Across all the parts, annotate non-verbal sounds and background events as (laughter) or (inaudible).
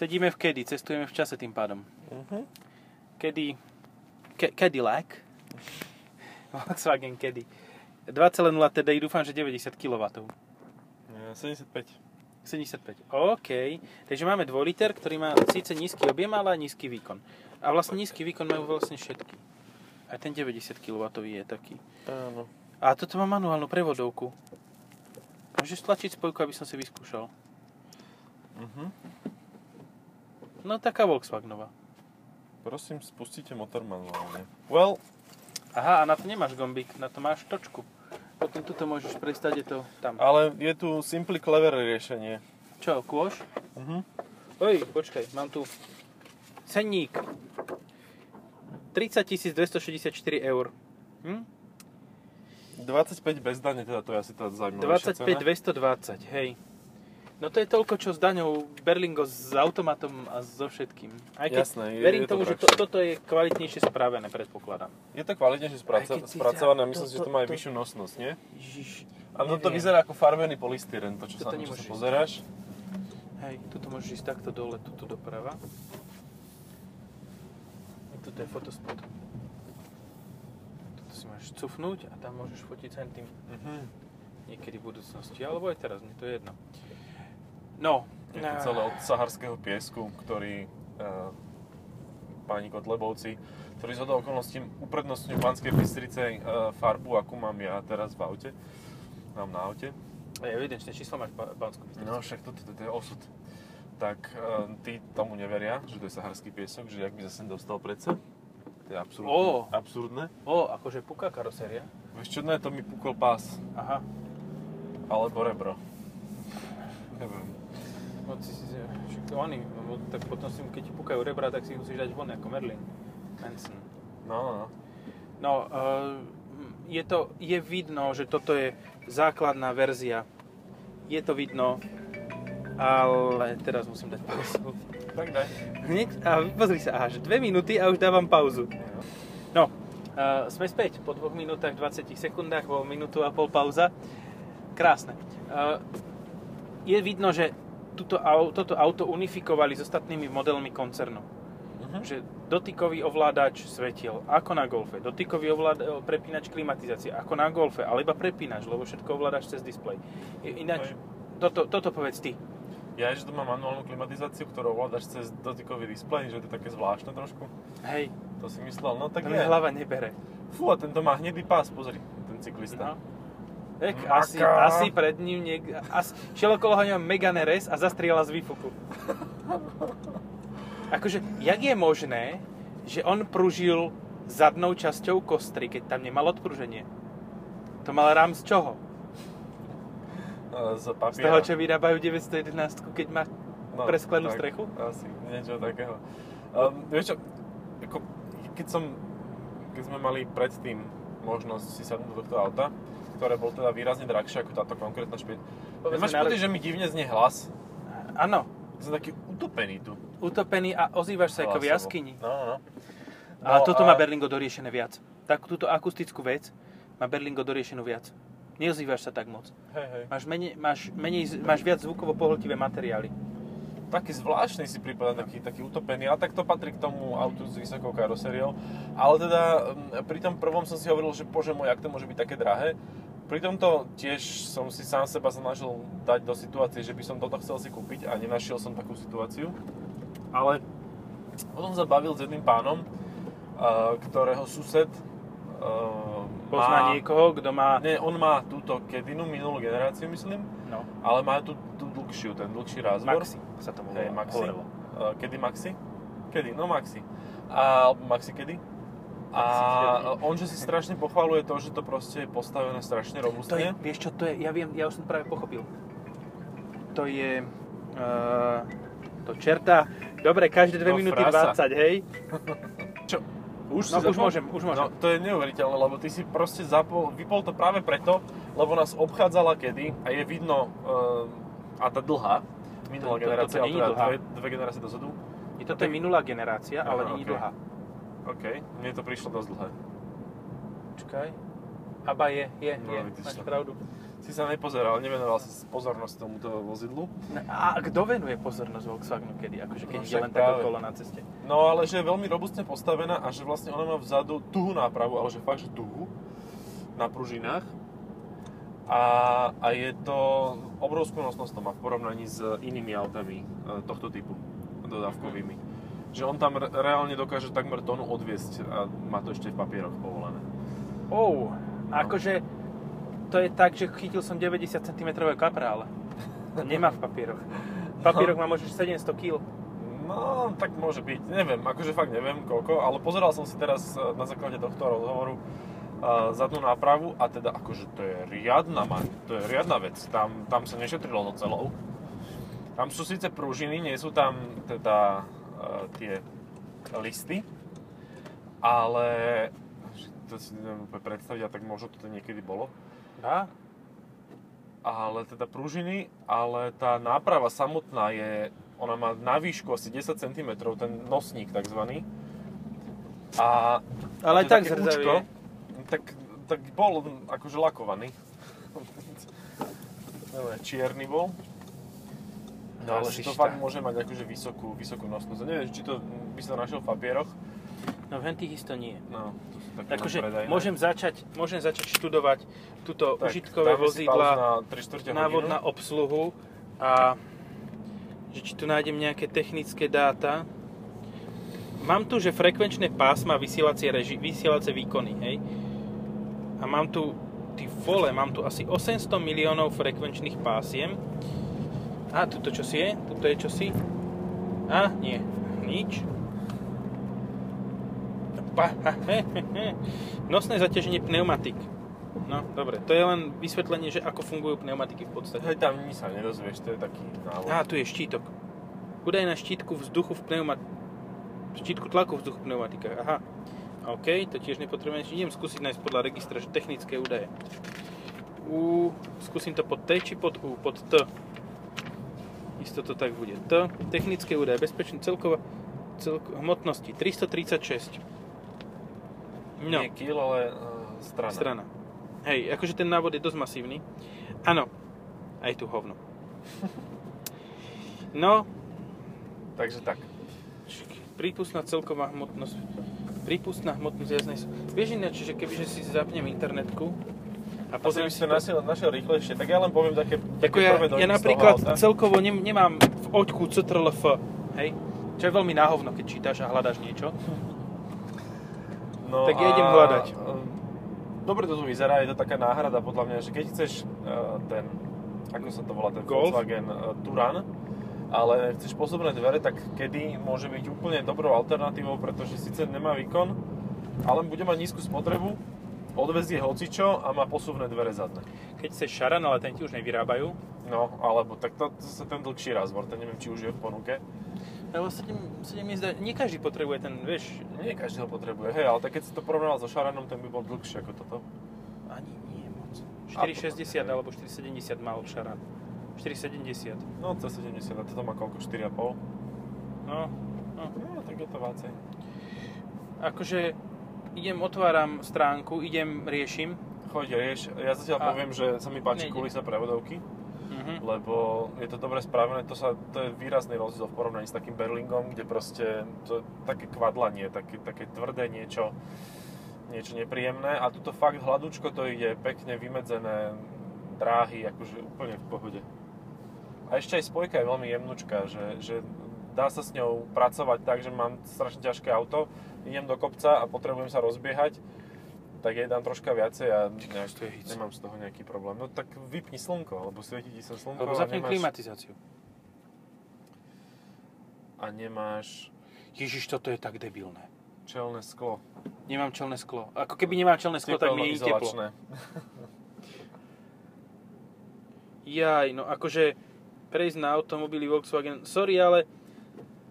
Sedíme v kedy, cestujeme v čase tým pádom. Uh-huh. Kedy... Ke, Cadillac. (laughs) Volkswagen Kedy. 2.0 TDI, dúfam, že 90 kW. 75. 75. OK. Takže máme 2 liter, ktorý má síce nízky objem, ale nízky výkon. A vlastne nízky výkon majú vlastne všetky. Aj ten 90 kW je taký. Áno. A toto má manuálnu prevodovku. Môžeš stlačiť spojku, aby som si vyskúšal. Uh-huh. No taká Volkswagenová. Prosím, spustite motor manuálne. Well, Aha, a na to nemáš gombík, na to máš točku. Potom tuto môžeš prestať, je to tam. ale je tu Simply Clever riešenie. Čo, kôž? Uh-huh. Oj, počkaj, mám tu cenník. 30 264 eur. Hm? 25 bez dane, teda to je asi tá zaujímavejšia 25 220, hej. No to je toľko, čo s daňou Berlingo s automatom a so všetkým. Aj keď Jasné, je- verím je to tomu, že to, toto je kvalitnejšie spravené, predpokladám. Je to kvalitnejšie si spracované, myslím si, že to má aj to- vyššiu nosnosť, nie? Ježiš, A no to neviem. vyzerá ako farbený polystyren, to čo, Toto sa, čo sa pozeráš. Hej, tuto môžeš ísť takto dole, tuto doprava. A tuto je fotospot. Tuto si môžeš cufnúť a tam môžeš fotiť sem tým Uh-huh. niekedy v budúcnosti, alebo aj teraz, mne to je jedno. No, Je to celé od saharského piesku, ktorý uh, páni Kotlebovci, ktorí z okolností uprednostňujú v Banskej Bystrice uh, farbu, akú mám ja teraz v aute. Mám na aute. je evidenčné číslo máš ba- Banskú Bystricu. No však toto to, to je osud. Tak uh, tí tomu neveria, že to je saharský piesok, že jak by sa sem dostal predsa. To je absurdné. Ó. absurdné. O, akože puká karoséria. Vieš čo, ne, to mi pukol pás. Aha. Alebo rebro. Neviem. No, si, však oni, tak potom si, keď ti pukajú rebra, tak si ich musíš dať von ako Merlin. Manson. No, no, no. Uh, je to, je vidno, že toto je základná verzia. Je to vidno, ale teraz musím dať pauzu. Tak daj. Hneď, a pozri sa, až dve minúty a už dávam pauzu. No, uh, sme späť po 2 minútach 20 sekundách, bol minútu a pol pauza. Krásne. Uh, je vidno, že tuto, au- toto auto unifikovali s ostatnými modelmi koncernu. Uh-huh. Že dotykový ovládač svetiel, ako na Golfe. Dotykový ovláda- prepínač klimatizácie, ako na Golfe, ale iba prepínač, lebo všetko ovládaš cez displej. Ináč, toto, toto povedz ty. Ja, že to má manuálnu klimatizáciu, ktorú ovládaš cez dotykový displej, že to je také zvláštne trošku. Hej, To si myslel, no tak to je. hlava nebere. Fú, a tento má hnedý pás, pozri, ten cyklista. No. Maka. asi, asi pred ním niek... Asi, šiel okolo ho Megane Res a zastrieľa z výfuku. (laughs) Akože, jak je možné, že on pružil zadnou časťou kostry, keď tam nemal odpruženie? To mal rám z čoho? E, Z Z papiera. toho, čo vyrábajú 911, keď má No, presklenú tak, strechu? Asi, niečo takého. Um, vieš čo, ako, keď som, keď sme mali predtým možnosť si sadnúť do tohto auta, ktoré bolo teda výrazne drahšie ako táto konkrétna Nemáš na- pocit, že mi divne znie hlas? Áno, Som taký utopený tu. utopený a ozývaš sa ako v jaskyni. No, no, no. A toto má Berlingo doriešené viac. Tak túto akustickú vec má Berlingo doriešenú viac. Neozývaš sa tak moc. Hej, hej. Máš, menej, máš, menej, máš viac zvukovo pohltivé materiály. Taký zvláštny si prípada, taký, taký utopený, ale tak to patrí k tomu autu s vysokou karosériou. Ale teda mm, pri tom prvom som si hovoril, že bože môj, ak to môže byť také drahé. Pri tomto tiež som si sám seba snažil dať do situácie, že by som toto chcel si kúpiť a nenašiel som takú situáciu. Ale potom sa bavil s jedným pánom, a, ktorého sused a, Pozná niekoho, kto má... Nie, on má túto Kedinu, minulú generáciu myslím, No, ale má tú, tú dlhšiu, ten dlhší razvor. Maxi sa Hej, volá- Maxi. hovorilo. Uh, kedy Maxi? Kedy? No Maxi. A Maxi kedy? A on, že si strašne pochvaluje to, že to proste je postavené strašne To je, robustne. vieš čo to je? Ja viem, ja už som práve pochopil. To je... Uh, to čerta. Dobre, každé 2 To minúty frasa. 20, hej? (laughs) Čo? Už No, už zapol? môžem, už môžem. No, to je neuveriteľné, lebo ty si proste zapol, vypol to práve preto, lebo nás obchádzala kedy a je vidno, uh, a tá dlhá, minulá To- to- generácia, ale nie je teda dlhá. dve, dve generácie dozadu. I toto je minulá generácia, ale Aha, nie je ok. dlhá. OK, mne to prišlo dosť dlhé. Čakaj. Aba je, je, No, je, máš to. pravdu. si sa nepozeral, nevenoval si pozornosť tomuto vozidlu. A kto venuje pozornosť Volkswagenu kedy? Akože keď No však len také práve. kolo na ceste. No ale že je veľmi robustne postavená a že vlastne ona má vzadu tuhú nápravu, ale že fakt, že tuhú na pružinách. A, a je to obrovskú nosnosť to má v porovnaní s inými autami e, tohto typu dodávkovými. Že on tam re- reálne dokáže takmer tonu odviesť a má to ešte v papieroch povolené. Oh, akože to je tak, že chytil som 90 cm kaprále. To nemá v papieroch. V papieroch má možno 700 kg. No, tak môže byť. Neviem, akože fakt neviem koľko, ale pozeral som si teraz e, na základe tohto rozhovoru uh, zadnú nápravu a teda akože to je riadna maň, to je riadna vec. Tam, tam sa nešetrilo so celou. Tam sú síce pružiny, nie sú tam teda tie listy, ale to si neviem úplne predstaviť, a tak možno to niekedy bolo. Dá? Ale teda pružiny, ale tá náprava samotná je, ona má na výšku asi 10 cm, ten nosník takzvaný. A Ale aj tak zrdzavý tak, tak bol akože lakovaný. (laughs) Čierny bol. No ale že to fakt môže mať akože vysokú, vysokú nosnosť. Neviem, či to by sa našiel v papieroch. No v hentých isto nie. No, to sú také Takže predajné. môžem začať, môžem začať študovať túto Tak, užitkové vozidla, na 3 čtvrte návod na obsluhu a že či tu nájdem nejaké technické dáta. Mám tu, že frekvenčné pásma vysielacie, reži, vysielacie výkony, hej. A mám tu, ty vole, mám tu asi 800 miliónov frekvenčných pásiem. A tuto čosi je? Tuto je čosi? A, nie, nič. Pa, ha, he, he, he. Nosné zaťaženie pneumatik. No, dobre, to je len vysvetlenie, že ako fungujú pneumatiky v podstate. Hej, tam nič sa nedozvieš, to je taký návod. Á, tu je štítok. Údaj na štítku vzduchu v pneumat... Štítku tlaku vzduchu v pneumatikách. Aha. OK, to tiež nepotrebujem. Idem skúsiť nájsť podľa registra, technické údaje. U, skúsim to pod T či pod U? Pod T. Isto to tak bude. T, technické údaje, bezpečný celková celko, hmotnosti 336. No. Nie kil, ale uh, strana. Strana. Hej, akože ten návod je dosť masívny. Áno, aj tu hovno. No, Takže tak. prípustná celková hmotnosť. Prípustná hmotnosť jazdnej... Vieš ináč, že kebyže si zapnem internetku a pozriem si to našiel, našiel rýchlejšie, tak ja len poviem také, také ja, prvé ja napríklad auta. celkovo nem, nemám v oťku CTRL-F, hej? Čo je veľmi náhovno, keď čítaš a hľadáš niečo. No tak ja idem hľadať. e, Dobre to tu vyzerá, je to taká náhrada podľa mňa, že keď chceš e, ten, ako sa to volá, ten Golf? Volkswagen e, Touran, ale chceš posuvné dvere, tak kedy môže byť úplne dobrou alternatívou, pretože síce nemá výkon, ale bude mať nízku spotrebu, odvezie hocičo a má posuvné dvere zadné. Keď chceš šaran, ale ten ti už nevyrábajú. No, alebo tak to, to sa ten dlhší razvor, ten neviem, či už je v ponuke. Ale sa ti mi zdá, nie každý potrebuje ten, vieš, Nie každý ho potrebuje, hej, ale tak keď si to porovnal so Šaranom, ten by bol dlhší ako toto. ani nie moc. A 4,60 potom, hej. alebo 4,70 mal šaran. 4,70. No, to 70, a toto má koľko? 4,5? No, no. No, tak je to vácej. Akože idem, otváram stránku, idem, riešim. Choď, rieš. Ja zatiaľ A- poviem, že sa mi páči Nejde. kulisa prevodovky, Mhm. lebo je to dobre spravené, to, sa, to je výrazný rozdiel v porovnaní s takým Berlingom, kde proste to je také kvadlanie, také, také tvrdé niečo, niečo nepríjemné a tuto fakt hladúčko to ide, pekne vymedzené dráhy, akože úplne v pohode. A ešte aj spojka je veľmi jemnučká, že, že dá sa s ňou pracovať tak, že mám strašne ťažké auto, idem do kopca a potrebujem sa rozbiehať, tak jej dám troška viacej a nejak, to je hic. nemám z toho nejaký problém. No tak vypni slnko, lebo svieti ti sa slnko Alebo a zapnem nemáš, klimatizáciu. a nemáš Ježiš, toto je tak debilné. čelné sklo. Nemám čelné sklo. Ako keby nemám čelné sklo, tak mi je teplo. Jaj, no akože prejsť na automobily Volkswagen, sorry, ale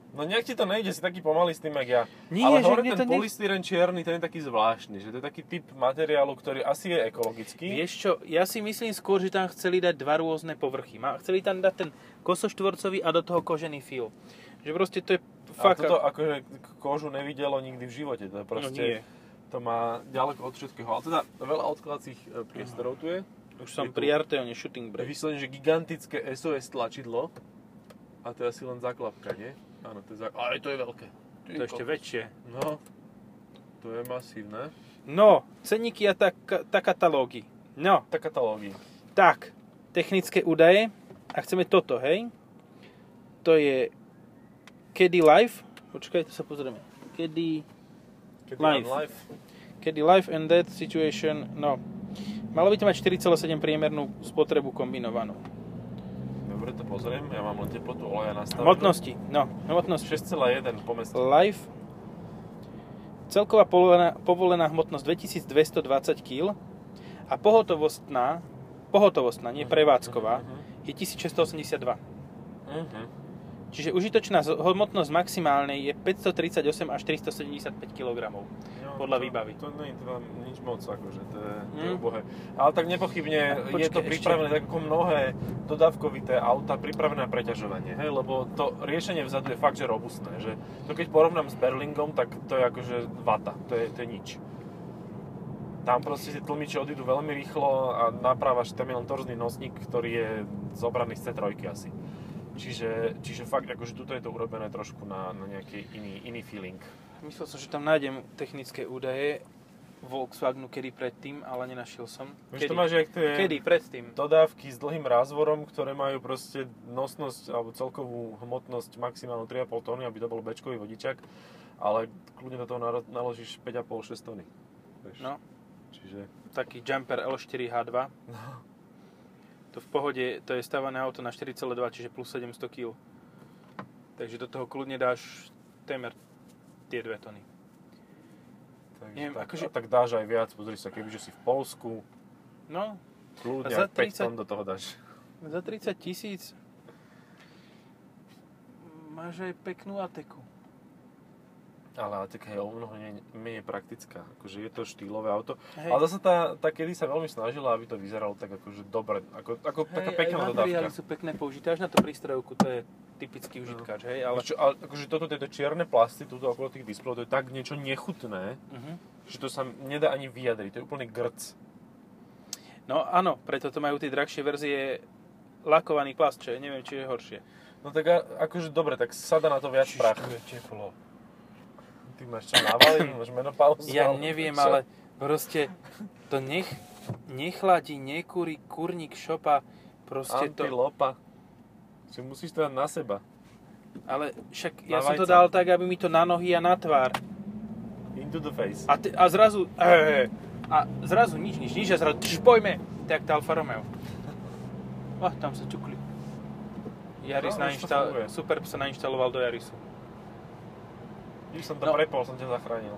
No nejak ti to nejde, si taký pomalý s tým, jak ja. Nie, Ale mne ten to ne- polystyren čierny, ten je taký zvláštny, že to je taký typ materiálu, ktorý asi je ekologický. vieš čo, ja si myslím skôr, že tam chceli dať dva rôzne povrchy. Má- Chceli tam dať ten kosoštvorcový a do toho kožený fil. Že proste to je A fakt... toto akože kožu nevidelo nikdy v živote, to je no proste, nie. to má ďaleko od všetkého. Ale teda veľa odkladacích e, priestorov tu je. Už som pri Arteone Shooting Brake. Vyslovene, že gigantické SOS tlačidlo. A to je asi len základka, nie? Áno, to je základka. Ale to je veľké. Ty To je ešte väčšie. No, to je masívne. No, ceníky a tak, tak katalógy. No, Tak katalógy. tak, technické údaje. A chceme toto, hej? To je Kedy Life. Počkaj, to sa pozrieme. Kedy, Kedy Live. mám live. Kedy Life and Death Situation, no. Malo by to mať 4,7 priemernú spotrebu kombinovanú. Dobre, to pozriem. Ja mám len teplotu oleja nastavenú. Hmotnosti, no, hmotnosť 6,1 po meste. Life. Celková povolená, povolená hmotnosť 2220 kg a pohotovostná, pohotovostná, nie prevádzková, Mhm, je 1682. mhm. Čiže užitočná hmotnosť maximálnej je 538 až 475 kg. No, Podľa to, výbavy. To nie je vám nič moc, akože, to je, to je Mm. ubohé. Ale tak nepochybne A je počkaj, to ešte- pripravené tak ako mnohé dodávkovité auta, pripravené na preťažovanie, hej, lebo to riešenie vzadu je fakt, že robustné, že to keď porovnám s Berlingom, tak to je akože vata, to je, to je nič. Tam proste tie tlmiče odídu veľmi rýchlo a je len torzný nosník, ktorý je zobraný z C3 asi. Čiže, čiže fakt, akože tuto je to urobené trošku na, na nejaký iný, iný feeling. Myslel som, že tam nájdem technické údaje Volkswagenu kedy predtým, ale nenašiel som. Vieš, to máš jak tie Kedy predtým? dodávky s dlhým rázvorom, ktoré majú proste nosnosť alebo celkovú hmotnosť maximálnu 3,5 tony, aby to bol bečkový vodičak, ale kľudne do toho naložíš 5,5-6 tony. Vieš. No, Čiže, taký Jumper L4 H2. no, To v pohode, to je stávané auto na 4,2, čiže plus 700 kg. Takže do toho kľudne dáš témer tie 2 tony. takže Neviem, tak, akože- a tak dáš aj viac, pozri sa, kebyže si v Polsku, No, kľudne za aj 5 30 tón do toho dáš. za 30 tisíc máš aj peknú ateku. Ale Atika je o mnoho nie- menej praktická, akože je to štýlové auto. Hej. Ale zase tá, tá kedy sa veľmi snažila, aby to vyzeralo tak akože dobre, ako, ako taká pekná dodávka. sú pekné použité, až na to prístrojovku, to je typický užitkáč, hej, ale... Čo, ale akože toto, tieto čierne plasty, tuto okolo tých displejov, to je tak niečo nechutné, Mhm. že to sa nedá ani vyjadriť, to je úplne grc. No áno, preto to majú tie drahšie verzie lakovaný plast, čo je, neviem, či je horšie. No tak a, akože dobre, tak sada na to viac Čiž prach. tu je teplo. Ty máš čo navaliť, (laughs) máš menopauzu? Ja neviem, čo? ale proste to nech, nechladí, nekúri, kurník šopa, proste to... Antilopa. Čiže musíš to dať na seba. Ale však Na ja som to vajca. dal tak, aby mi to na nohy a na tvár. Into the face. A, te, a zrazu... E, a zrazu nič, nič, nič a zrazu... Tš, poďme! Tak tá Alfa Romeo. Oh, tam sa čukli. Yaris No, to nainštal... Superb sa nainštaloval do Yarisu. Když som to No. prepol, som ťa zachránil.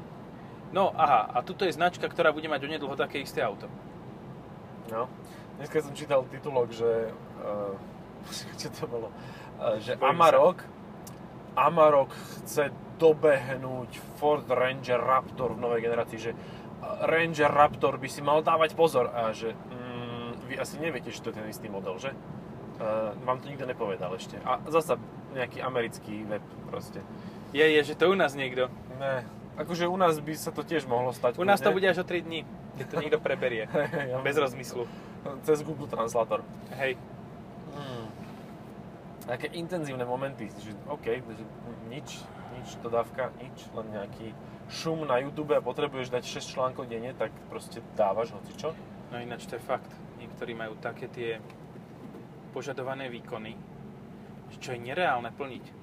No aha, a tuto je značka, ktorá bude mať onedlho také isté auto. No. Dneska som čítal titulok, že... (laughs) Uh, čo to bolo? Uh, že Amarok, Amarok chce dobehnúť Ford Ranger Raptor v novej generácii, že uh, Ranger Raptor by si mal dávať pozor a že mm, vy asi neviete, že to je ten istý model, že? Uh, vám to nikto nepovedal ešte. A zasa nejaký americký web proste. Je, je, že to u nás niekto. Ne, akože u nás by sa to tiež mohlo stať. U nás to bude až o 3 dní, keď to niekto preberie. (laughs) Ja Bez rozmyslu. Cez Google Translator. Hej. Hmm. Také intenzívne momenty, že OK, že nič, nič dodávka, nič, len nejaký šum na YouTube a potrebuješ dať 6 článkov denne, tak proste dávaš hocičo. No ináč to je fakt. Niektorí majú také tie požadované výkony, čo je nereálne plniť.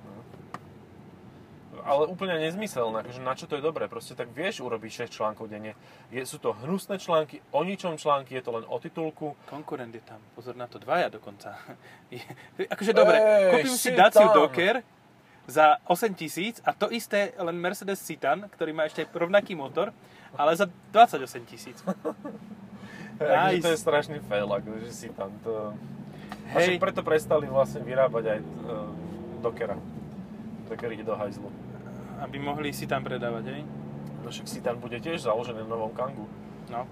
Ale úplne nezmyselné, akože na čo to je dobré, proste tak vieš urobiť 6 článkov denne. Je, sú to hnusné články, o ničom články, je to len o titulku. Konkurent je tam, pozor na to, dvaja dokonca. (laughs) Je, akože dobre, Ej, kúpim si down. Docker za 8 tisíc a to isté len Mercedes Citan, ktorý má ešte rovnaký motor, ale za 28 tisíc. Nice. (laughs) Nice. to je strašný fail, akože si tam to... Hej. však preto prestali vlastne vyrábať aj uh, Dockera. Docker ide do hajzlu. Aby mohli si tam predávať, hej? No však si tam bude tiež založený v novom Kangu. No.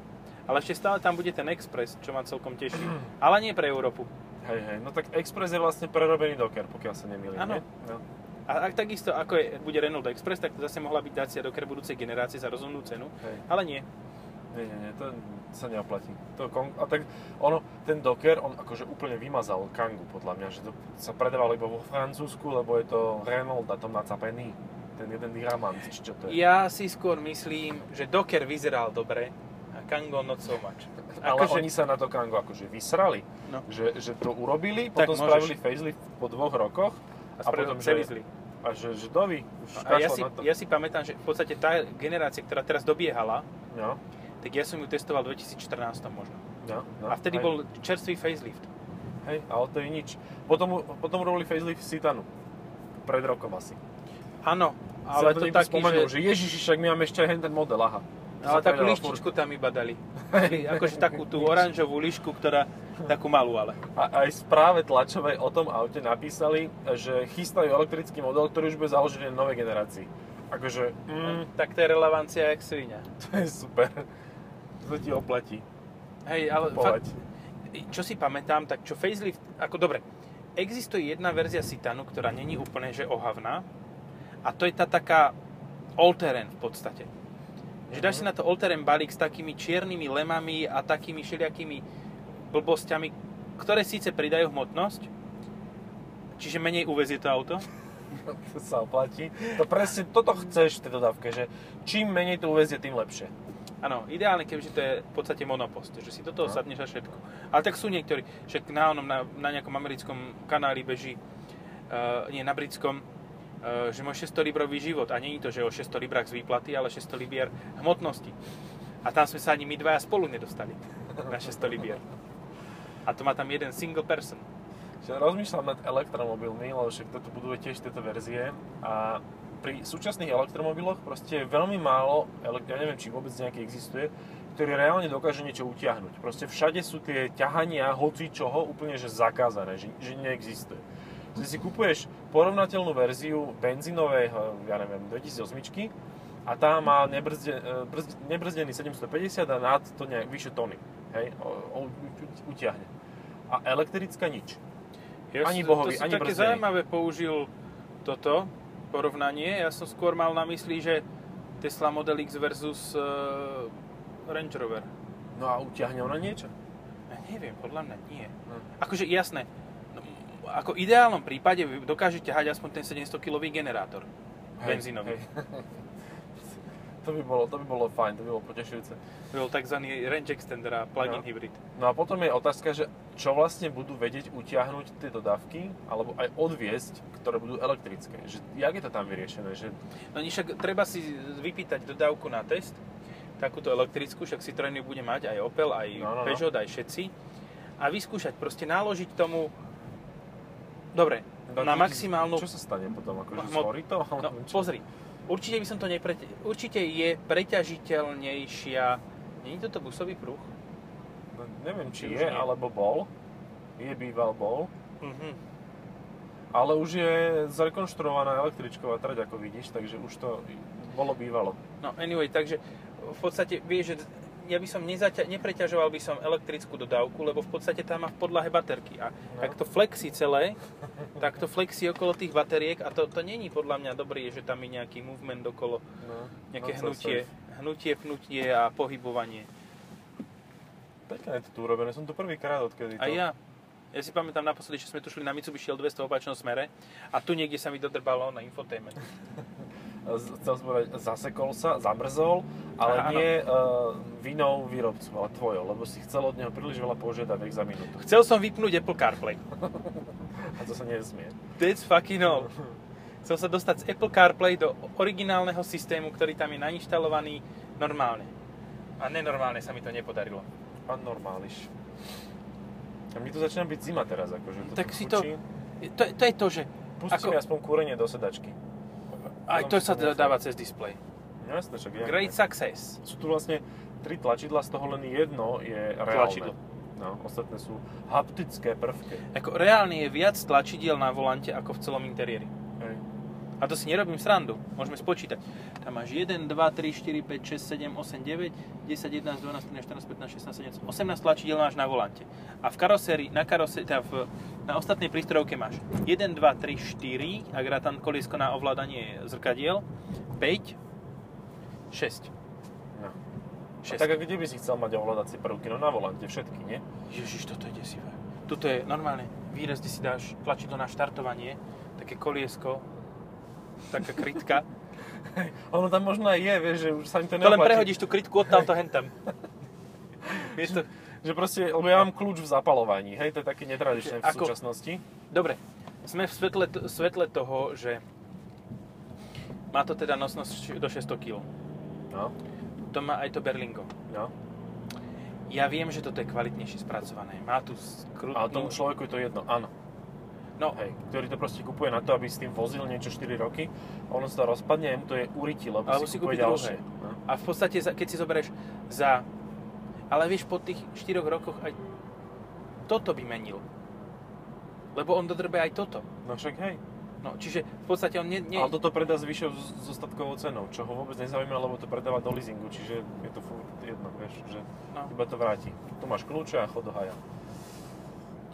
Ale ešte stále tam bude ten Express, čo ma celkom teší. (clears throat) Ale nie pre Európu. Hej, hej, no tak Express je vlastne prerobený Docker, pokiaľ sa nemýlim, Áno. No. A ak takisto ako je, bude Renault Express, tak to zase mohla byť Dacia Docker budúcej generácie za rozumnú cenu. Hej. Ale nie. Nie, nie, nie, to sa neoplatí. To kon... A tak ono, ten Docker, on akože úplne vymazal Kangu, podľa mňa, že to sa predával iba vo Francúzsku, lebo je to Renault na tom nacapený. Ten jeden diamant, či čo to je. Ja si skôr myslím, že Docker vyzeral dobre a Kango not so much. Ale Akože- oni sa na to Kango akože vysrali. No. Že, že to urobili, Tak potom môžeš. spravili facelift po dvoch rokoch A, potom celý zlý. A že, že dovi, už A ja si, ja si pamätám, že v podstate tá generácia, ktorá teraz dobiehala, No, tak ja som ju testoval v 2014 možno. no, no, A vtedy hej. bol čerstvý facelift. Hej, ale to je nič. Potom, potom robili facelift Citanu. Pred rokom asi. Áno, ale to niekto taký, spomenul, že... že ježiši, však my máme ešte aj ten model, aha. To Ale takú lištičku tam iba dali. (laughs) Akože takú tú oranžovú lišku, ktorá... Takú malú ale. A aj správe tlačovej o tom aute napísali, že chystajú elektrický model, ktorý už bude založený na novej generácii. Akože, mm, Tak to je relevancia jak svinia. (laughs) to je super. To ti oplatí. Hej, ale Kupovať. fakt, čo si pamätám, tak čo facelift, ako dobre, existuje jedna verzia Citanu, ktorá není úplne že ohavná a to je tá taká all-terrain v podstate. Že dáš si na to all-terrain balík s takými čiernymi lemami a takými všelijakými blbosťami, ktoré síce pridajú hmotnosť, čiže menej uvezie to auto, (laughs) To sa oplatí. To presne, toto chceš v tej dodávke, že čím menej to uvezie, tým lepšie. Áno, ideálne, keďže to je v podstate monopost, že si do toho No. sadneš a všetko. Ale tak sú niektorí, však na, onom, na, na nejakom americkom kanáli beží, uh, nie, na britskom, že má 600 librový život. A je to, že o 600 librách z výplaty, ale 600 libier hmotnosti. A tam sme sa ani my dvaja spolu nedostali na 600 libier. A to má tam jeden single person. Že rozmýšľam nad elektromobilmi, lebo však toto buduje tiež tieto verzie a pri súčasných elektromobiloch proste je veľmi málo, ja neviem, či vôbec nejaký existuje, ktorý reálne dokáže niečo utiahnuť. Proste všade sú tie ťahania hoci čoho úplne že zakázané, že, že neexistuje. Že si kupuješ porovnateľnú verziu benzínovej, ja neviem, 2008 a tá má nebrzde, e, brzd, nebrzdený 750 a nad to nejak vyše tony. Hej, o, o, utiahne. A elektrická nič. Ani som- bohovi, to ani také brzdený. zaujímavé použil toto porovnanie. Ja som skôr mal na mysli, že Tesla Model X versus uh, Range Rover. No a utiahne ona niečo? Ja neviem, podľa mňa nie. No. Akože jasné, ako ideálnom prípade dokáže ťahať aspoň ten 700 kg generátor benzínový. hej. (laughs) to, by bolo, to by bolo fajn, to by bolo potešujúce. Bol tzv. range extender a plug-in No. hybrid. No a potom je otázka, že čo vlastne budú vedieť utiahnuť tie dodávky, alebo aj odviesť, ktoré budú elektrické. Že, jak je to tam vyriešené? Že, No však treba si vypýtať dodávku na test, takúto elektrickú, však Citroen ju bude mať aj Opel, aj No, no, no. Peugeot, aj všetci. A vyskúšať, proste naložiť tomu, dobre, no, na maximálnu... Čo sa stane potom? Akože Mo- zhorí to? No, pozri, určite by som to neprete... Určite je preťažiteľnejšia... Není toto busový pruh? No, neviem, či Či je, nie. alebo bol. Je býval bol. Mhm. Ale už je zrekonštruovaná električková trať, ako vidíš, takže už to bolo bývalo. No anyway, takže v podstate vieš, že ja by som nezaťa- nepreťažoval by som elektrickú dodávku, lebo v podstate tam má v podlahe baterky. A No. tak to flexí celé, tak to flexí okolo tých bateriek a to, to není podľa mňa dobré, že tam je nejaký movement okolo, No, nejaké no, hnutie, hnutie, pnutie a pohybovanie. Pekne je to tu urobené, som tu prvýkrát, odkedy to... A ja, ja si pamätám naposledy, že sme tu šli na Mitsubishi L200 v opačnom smere a tu niekde sa mi dodrbalo na infotainment. (laughs) Chcel som povedať, zasekol sa, zamrzol, ale Áno. nie uh, vinou výrobcu, ale tvojou, lebo si chcel od neho príliš veľa požiadaviek za minútu. Chcel som vypnúť Apple CarPlay. (laughs) A to sa nesmie. That's fucking all. Chcel sa dostať z Apple CarPlay do originálneho systému, ktorý tam je nainštalovaný normálne. A nenormálne sa mi to nepodarilo. Pán normáliš. A mi tu začína byť zima teraz, akože. Tak tu si to-. To, to je to, že Pusti ako- aspoň kúrenie do sedačky. Aj to sa nechám. dáva cez display. Jasné, však jak Great success. Sú tu vlastne tri tlačidla, z toho len jedno je reálne. Tlačidlo. No, ostatné sú haptické prvky. Ako reálne je viac tlačidiel na volante ako v celom interiéri. A to si nerobím srandu. Môžeme spočítať. Tam máš 1, 2, 3, 4, 5, 6, 7, 8, 9, 10, 11, 12, 13, 14, 15, 16, 17, 18 tlačidiel máš na volante. A v karosérii, na karosérii, teda v, na ostatnej prístrojovke máš 1, 2, 3, 4, ak rátam koliesko na ovládanie zrkadiel, 5, 6. No. A tak a kde by si chcel mať ovládacie prvky? No na volante všetky, nie? Ježiš, toto je desivé. Tuto je normálne výraz, kde si dáš tlačidlo na štartovanie, také koliesko, taká krytka. (laughs) ono tam možno aj je, vieš, že už sa mi to To len neoplatí. prehodíš tú krytku odtamto hentam. Vieš to, (laughs) Že proste, lebo ja mám kľúč v zapalovaní, hej, to je také netradičné v Ako- súčasnosti. Dobre, sme v svetle, svetle toho, že má to teda nosnosť do 600 kg. No, To má aj to Berlingo. no. Ja viem, že toto je kvalitnejšie spracované. Má tu skrutnú... Ale tomu človeku je to jedno, áno. No, Hej, ktorý to proste kupuje na to, aby s tým vozil niečo 4 roky, ono sa to rozpadne a mu to je uriti, lebo Alebo si, si kúpi ďalšie. No. a v podstate, keď si zoberieš za... Ale vieš, po tých 4 rokoch aj toto by menil. Lebo on dodrbe aj toto. no však hej. No, čiže v podstate on nie... nie Ale toto predá s vyššou zostatkovou cenou, čo ho vôbec nezaujíma, lebo to predáva do leasingu, čiže je to furt jedno, vieš, že no, iba to vráti. Tu máš kľúče a chod do haja.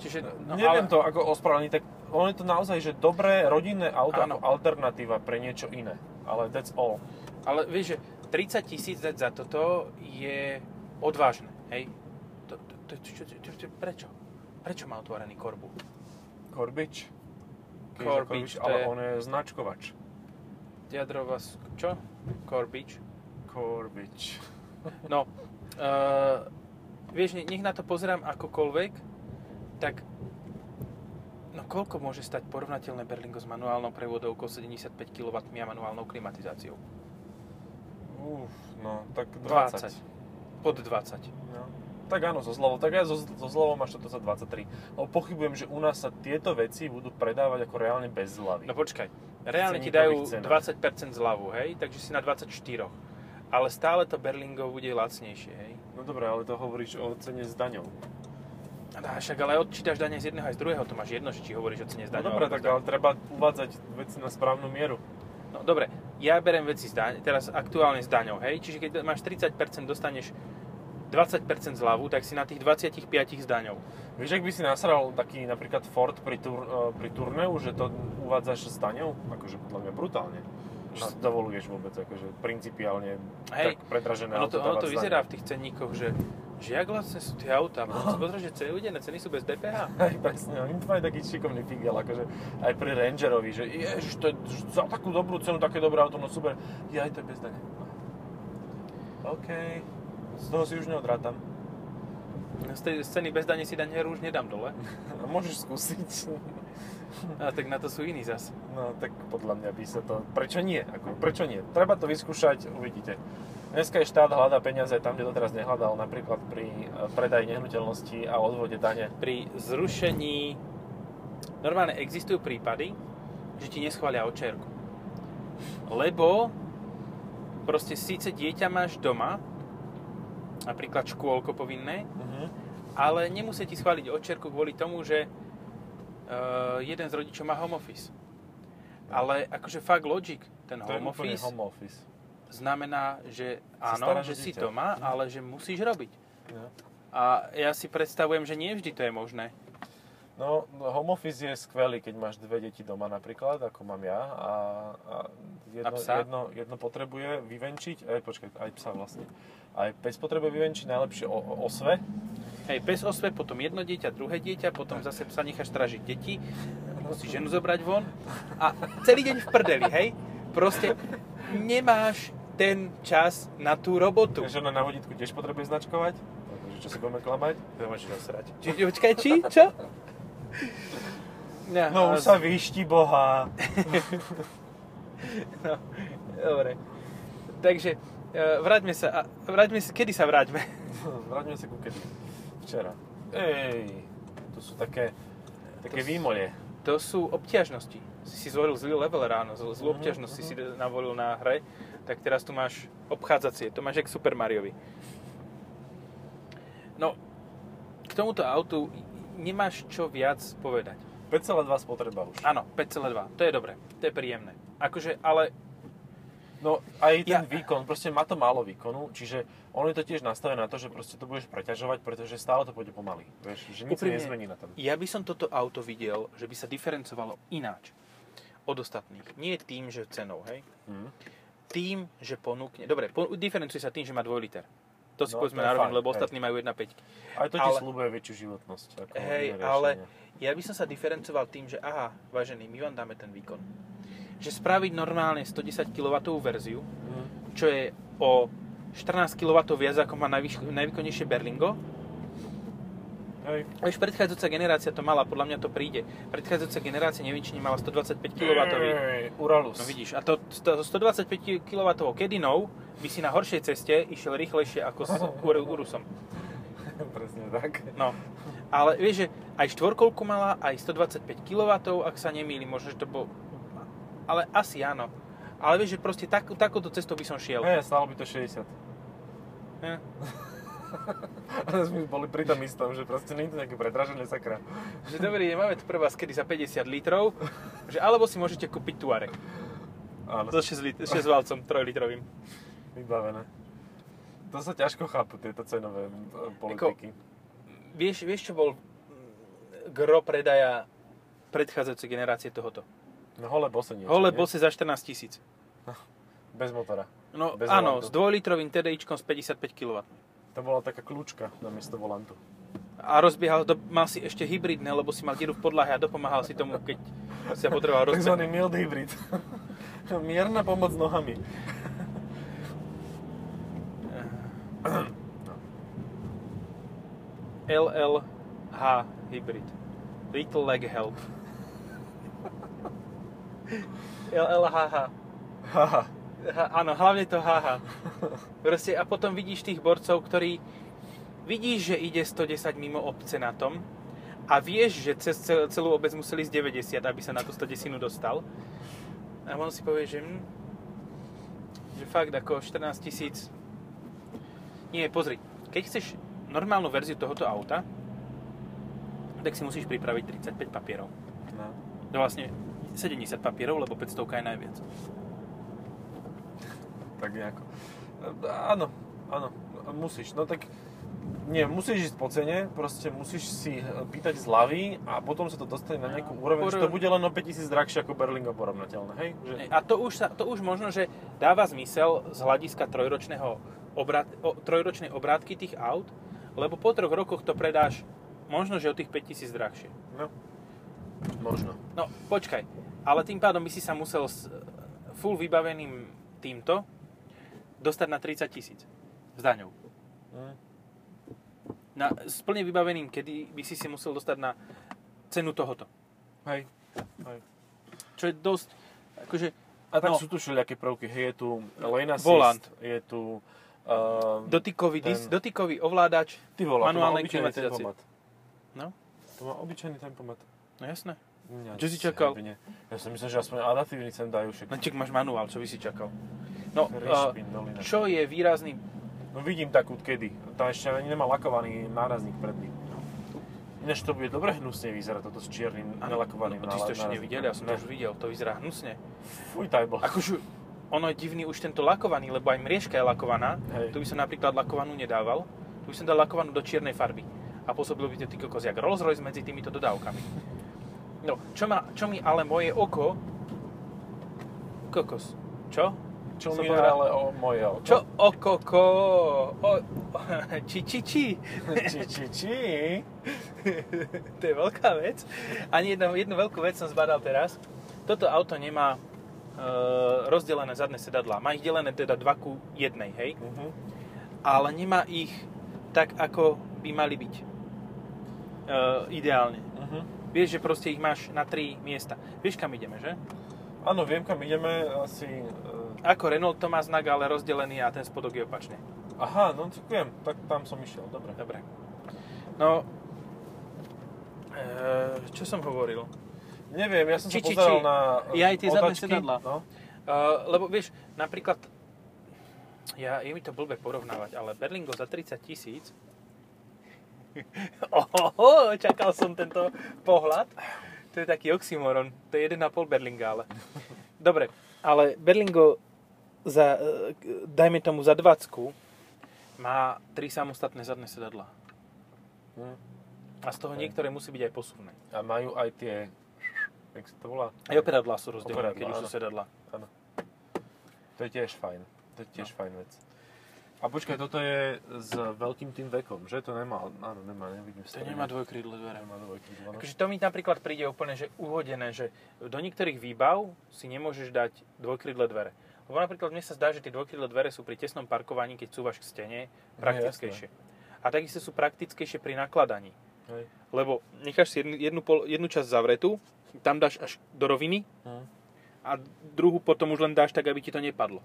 Čiže... No, No, Neviem ale, to ako ospravedlniť, tak ono je to naozaj, že dobré rodinné auto Áno. ako alternatíva pre niečo iné. Ale that's all. ale vieš, že 30 tisíc dať za toto je odvážne, hej? To, to, to, čo, čo, prečo? Prečo má otvorený korbu? Corbič, to ale on je značkovač. Jadrová... Čo? Core Beach? Corbič. No, uh, vieš, ne- nech na to pozerám akokoľvek, tak no koľko môže stať porovnateľné Berlingo s manuálnou prevodovkou 75 kW a manuálnou klimatizáciou? Uf, no, tak 20. 20. Pod 20. No. Tak áno, so zľavou. Tak aj so, so zľavou máš toto za 23. Lebo pochybujem, že u nás sa tieto veci budú predávať ako reálne bez zľavy. No počkaj, reálne ti dajú cenách. 20% zľavu, hej? Takže si na 24. Ale stále to Berlingo bude lacnejšie, hej? No dobré, ale to hovoríš o cene s daňou. A však ale odčítaš dane z jedného aj z druhého, to máš jedno, že či hovoríš o cene No z daňou. dobré, alebo tak z ale treba uvádzať veci na správnu mieru. No dobre, ja berem veci z daň, teraz aktuálne s daňou, hej? Čiže keď máš 30%, dostaneš 20% zľavu, tak si na tých 25 s daňou. Vieš, ak by si nasral taký napríklad Ford pri, tur, eh, pri turneu, že to uvádzaš s daňou? Akože podľa mňa brutálne. Že si dovoluješ vôbec, akože principiálne Hej, tak predražené Ono to, ono to vyzerá v tých cenníkoch, že, že jak vlastne sú tie autá. Potom si pozrieš, že celé udené ceny sú bez DPH. (laughs) Hej, presne, oni to majú taký šikovný figel, akože aj pri Rangerovi, že ježiš, to je za takú dobrú cenu, také dobré auto, no super, ja aj to je bez dane. OK, z toho si už neodrátam. Z tej ceny bez dane si daň už nedám dole. (laughs) Môžeš skúsiť. A tak na to sú iní zas. No tak podľa mňa by sa to... Prečo nie? Ako, prečo nie? Treba to vyskúšať, uvidíte. Dneska je štát hľadá peniaze tam, kde doteraz nehľadal, napríklad pri eh, predaji nehnuteľnosti a odvode dane. Pri zrušení... Normálne existujú prípady, že ti neschvália očerku. Lebo proste síce dieťa máš doma, napríklad škôlko povinné, Uh-huh. ale nemusí ti schváliť očerku kvôli tomu, že uh, jeden z rodičov má home office. Ale akože fakt logic, ten To home office home office. Znamená, že áno, že o si dieťa. doma, Mhm. ale že musíš robiť. No. A ja si predstavujem, že nie vždy to je možné. No, no, home office je skvelý, keď máš dve deti doma napríklad, ako mám ja. A, a jedno, A psa? jedno, jedno potrebuje vyvenčiť, aj počkaj, aj psa vlastne. Aj pes potrebuje vyvenčiť najlepšie o, o osve. Hej, bez osve, potom jedno dieťa, druhé dieťa, potom zase psa necháš stražiť deti, musíš ženu zobrať von a celý deň v prdeli, hej? Proste nemáš ten čas na tú robotu. Žena na vodítku tiež potrebuje značkovať. Takže čo si budeme klamať? To môžeš nasrať. Či, počkaj, či? Čo? No, No už sa vyšti boha. (laughs) No, dobre. Takže, e, vráťme sa, vráťme sa, kedy sa vráťme? (laughs) Vráťme sa ku kedy. Včera. Ej, tu sú také, také To výmolie. To sú obťažnosti. Si si zvolil zlý level ráno, zl- zlú Mhm, obťažnosť si mhm. si navolil na hre, tak teraz tu máš obchádzacie, to máš jak Super Mariovi. No, k tomuto autu nemáš čo viac povedať. 5,2 spotreba už. Áno, 5,2, to je dobré, to je príjemné. Akože, ale No aj ten Ja- výkon, proste má to málo výkonu, čiže ono je to tiež nastavené na to, že proste to budeš preťažovať, pretože stále to pôjde pomaly. Vieš, že nič Úprimne, nezmení na tom. ja by som toto auto videl, že by sa diferencovalo ináč od ostatných. Nie tým, že cenou, hej? Hm. Tým, že ponúkne... Dobre, po, diferencuje sa tým, že má 2 liter. To si No, povedzme na rovinu, lebo hej. ostatní majú 1.5. Aj to ti Ale- slúbuje väčšiu životnosť. Ako Hej, ale ja by som sa diferencoval tým, že aha, vážený, my vám dáme ten výkon. Že spraviť normálne 110 kW verziu, Mhm. čo je o 14 kW viac ako má najvyš- najvýkonnejšie Berlingo. Hej. Už predchádzajúca generácia to mala, podľa mňa to príde. Predchádzajúca generácia neviem, či nemala 125 kW. Uralus. No vidíš, a to, to 125 kW Kedinou by si na horšej ceste išiel rýchlejšie ako s (laughs) Ur- Urusom. Presne tak. No, ale vieš, že aj štvorkolku mala, aj 125 kW, ak sa nemýlim, možno, že to bol... Ale asi áno. Ale vieš, že proste tak, takúto cestou by som šiel. Hej, stalo by to 60. Ja. (laughs) Ale sme boli pri tom istom, že proste nie je to nejaké predražené sakra. Že dobrý, máme tu pre vás kedy za 50 litrov, že alebo si môžete kúpiť Tuareg. Áno, So 6, lit- 6 valcom, 3 litrovým. vybavené. To sa ťažko chápu, tieto cenové e, politiky. Vieš, vieš čo bol mm, gro predaja predchádzajúcej generácie tohoto? No hole bose niečo, Hole nie? bose za 14 tisíc. (laughs) Bez motora. No Bez áno, volantu. s 2-litrovým TDIčkom s 55 kW. To bola taká kľúčka namiesto volantu. A rozbiehal, do, mal si ešte hybridné, lebo si mal dieru v podlahe a dopomáhal si tomu, keď sa potreboval rozbehnúť. Takzvaný mild hybrid. (laughs) Mierna pomoc nohami. LLH hybrid. Little leg help. (laughs) LLHH. Haha. Ha, áno, hlavne to HH. Proste, a potom vidíš tých borcov, ktorí vidíš, že ide 110 mimo obce na tom a vieš, že cez cel- celú obec museli z 90, aby sa na tú 110 dostal. A on si povie, že, hm, že fakt ako 14 tisíc. Nie, pozri, keď chceš normálnu verziu tohoto auta, tak si musíš pripraviť 35 papierov. No. No vlastne 70 papierov, lebo 500 je najviac. Tak nejako. Áno, áno, musíš. No tak nie, musíš ísť po cene, proste musíš si pýtať zľavy a potom sa to dostane na nejakú úroveň, že to bude len o 5000 drahšie ako Berlingo porovnateľné, hej? Že... A to už, sa, to už možno, že dáva zmysel z hľadiska trojročného obrat, o, trojročnej obrátky tých aut, lebo po troch rokoch to predáš možno, že o tých 5000 drahšie. No, možno. No, počkaj, ale tým pádom by si sa musel s full vybaveným týmto dostať na 30 tisíc s daňou. Hm. Na, s plne vybaveným, kedy by si si musel dostať na cenu tohoto. Hej. Hej. Čo je dosť, akože, A tak No. sú tu všelijaké prvky. Hej, je tu lane assist, Volant. je tu... Uh, dotykový, ten- dis, dotykový ovládač, ty volá, manuálnej klimatizácie. no, To má obyčajný tempomat. no jasné. Ja, Čo si čakal? Nie. Ja som myslel, že aspoň adaptívny sem dajú však. No čak máš manuál, čo by si čakal. No, uh, Rišpin, dolina. čo je výrazný... No vidím takú kedy. Tá ešte ani nemá lakovaný nárazník predný. Ináč to bude dobre hnusne vyzerať toto s čiernym nelakovaným no, ty si to ešte nevidel, ja som to Ne. už videl, to vyzerá hnusne. Fuj, taj bol. Akože, ono je divný už tento lakovaný, lebo aj mriežka je lakovaná. Hej. Tu by som napríklad lakovanú nedával. Tu by som dal lakovanú do čiernej farby. A pôsobil by to ty kokos jak Rolls Royce medzi týmito dodávkami. No, čo, ma, čo mi ale moje oko... Kokos. Čo? Čo som mi ale o moje oko. Čo oko ko... O, (laughs) či, či, či. (laughs) či, či, či. (laughs) to je veľká vec. Ani jednu, jednu veľkú vec som zbadal teraz. Toto auto nemá e, rozdelené zadné sedadlá. Má ich delené teda 2 ku 1, hej? Uh-huh. Ale nemá ich tak, ako by mali byť. E, ideálne. Vieš, že proste ich máš na 3 miesta. Vieš, kam ideme, že? Áno, viem, kam ideme. Asi... Uh... Ako Renault to má znak, ale rozdelený a ten spodok je opačne. Aha, no tak viem. Tak tam som išiel. Dobre. Dobre. No, e, čo som hovoril? Neviem, ja som Či, sa či, pozeral či. na Ja aj tie zadné sedadlá. No. Uh, lebo vieš, napríklad, ja, je mi to blbé porovnávať, ale Berlingo za 30 tisíc, (laughs) Ohoho, čakal som tento pohľad. To je taký oxymoron. To je 1,5 Berlinga, ale. Dobre, ale Berlingo za, eh, dajme tomu za 20 má tri samostatné zadné sedadlá. Hm. A z toho Hej. niektoré musí byť aj posuvné. A majú aj tie... Jak sa to volá? Aj operadlá sú rozdelené, keď už sú áno. sedadlá. Áno. To je tiež fajn. To je tiež No. fajn vec. A počkaj, toto je s veľkým tým vekom, že? To nemá, áno, nemá, nevidím To nemá dvojkrídle dvere. Nemá dvojkrídle, no. Akože to mi napríklad príde úplne že uhodené, že do niektorých výbav si nemôžeš dať dvojkrídle dvere. Lebo napríklad mne sa zdá, že tie dvojkrídle dvere sú pri tesnom parkovaní, keď cúvaš k stene, praktickejšie. A takisto sú praktickejšie pri nakladaní. Hej. Lebo necháš si jednu, jednu, pol, jednu časť zavretú, tam dáš až do roviny Hm. a druhú potom už len dáš tak, aby ti to nepadlo.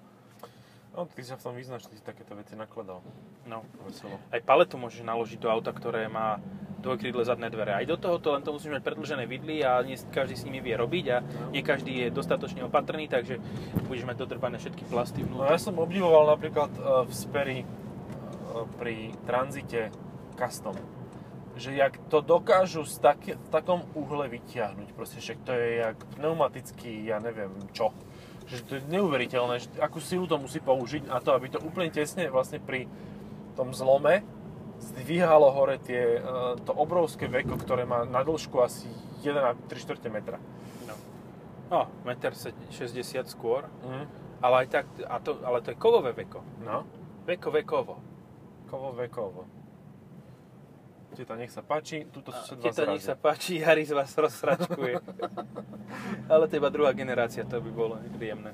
No, ty sa v tom vyznáš, ty si takéto veci nakladal. No. Veselo. Aj paletu môžeš naložiť do auta, ktoré má dvojkrídle zadné dvere. Aj do tohoto len to musíš mať predlžené vidly a nie každý s nimi vie robiť a nie každý je dostatočne opatrný, takže budeš mať dodrbané všetky plasty No vnútri. ja som obdivoval napríklad e, v Speri e, pri tranzite custom, že jak to dokážu z také, v takom uhle vyťahnuť, proste však to je jak pneumatický, ja neviem čo. Že to je neuveriteľné, že akú silu to musí použiť na to, aby to úplne tesne vlastne pri tom zlome zdvíhalo hore tie, e, to obrovské veko, ktoré má na dĺžku asi 1,3 metra. No. No, 1,60 m skôr, Mhm. ale aj tak, a to, ale to je kovové veko. No, Veko vekovo. kovo vekovo. Teta, nech sa páči, túto A sused vás Teta, nech sa páči, Jaris vás rozsračkuje. (laughs) ale to iba druhá generácia, to by bolo príjemné.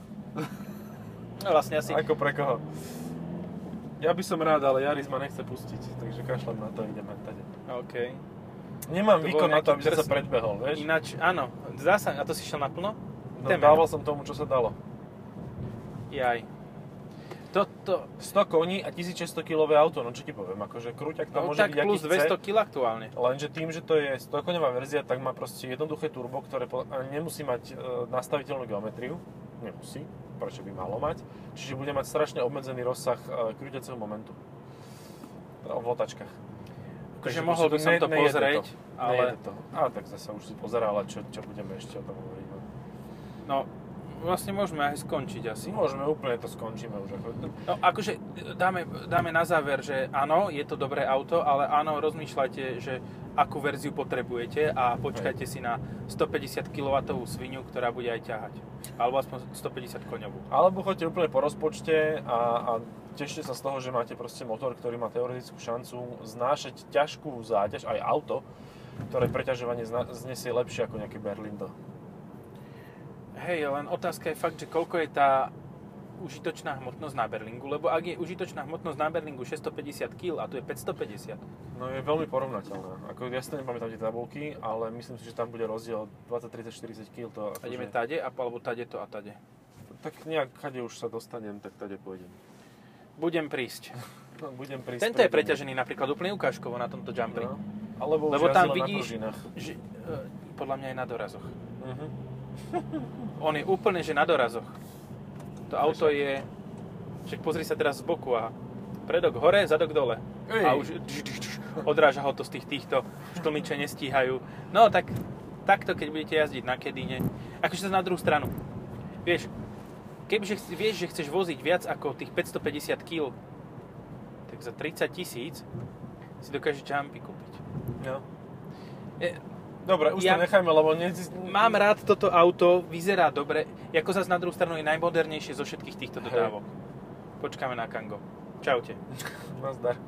No vlastne asi... Ako pre koho? Ja by som rád, ale Jaris ma nechce pustiť, takže kašľam na to, ideme tady. OK. Nemám To výkon na to, aby som sa predbehol, vieš? Ináč, áno, zdá sa, a to si šiel naplno? No, dával som tomu, čo sa dalo. Jaj. Toto, 100 koní a 1600 kg auto, no čo ti poviem, akože krúťak to no môže tak byť plus aký 200 chce, kg aktuálne. lenže tým, že to je 100 koňová verzia, tak má proste jednoduché turbo, ktoré nemusí mať e, nastaviteľnú geometriu, nemusí, prečo by malo mať, čiže bude mať strašne obmedzený rozsah e, krúťaceho momentu v otáčkach. Takže Takže mohol by som ne- to pozrieť, to. ale to. A tak zase už si pozeral, čo, čo budeme ešte o tom hovoriť. No. Vlastne môžeme aj skončiť asi. Si môžeme úplne to skončíme už. Ako... No akože dáme, dáme na záver, že áno, je to dobré auto, ale áno, rozmýšľajte, že akú verziu potrebujete a počkajte si na 150 kW svinu, ktorá bude aj ťahať. Alebo aspoň 150 koňovú. Alebo choďte úplne po rozpočte a, a tešte sa z toho, že máte proste motor, ktorý má teoretickú šancu znášať ťažkú záťaž, aj auto, ktoré preťažovanie zna- znesie lepšie ako nejaký Berlindo. Hej, len otázka je fakt, že koľko je tá užitočná hmotnosť na Berlingu, lebo ak je užitočná hmotnosť na Berlingu 650 kg a tu je 550, No je veľmi porovnateľná. Ako ja si to nepamätám tie tabulky, ale myslím si, že tam bude rozdiel 20, 30, 40 kg. To a ideme akože, tade, a, alebo tade to a tade. tak nejak, kade už sa dostanem, tak tade pôjdem. Budem prísť. (laughs) No, budem prísť. Tento je prídem. preťažený napríklad úplne ukážkovo na tomto jumpri. No. Alebo Lebo tam vidíš-. Že, e, podľa mňa je na dorazoch. Mhm. (laughs) On je úplne, že na dorazoch. To auto je... Však pozri sa teraz z boku a predok hore, zadok dole. Ej. A už odráža ho to z tých týchto štlniče nestíhajú. No tak takto, keď budete jazdiť na Kedine. Akože sa na druhú stranu. Vieš, kebyže chci- vieš, že chceš voziť viac ako tých 550 kg, tak za 30 tisíc si dokážeš jumpy kúpiť. No. E, Dobre, už Ja- to nechajme, lebo ne... Mám rád toto auto, vyzerá dobre, ako zase na druhú stranu je najmodernejšie zo všetkých týchto Hej. dodávok. Počkáme na Kango. Čaute. Nazdar.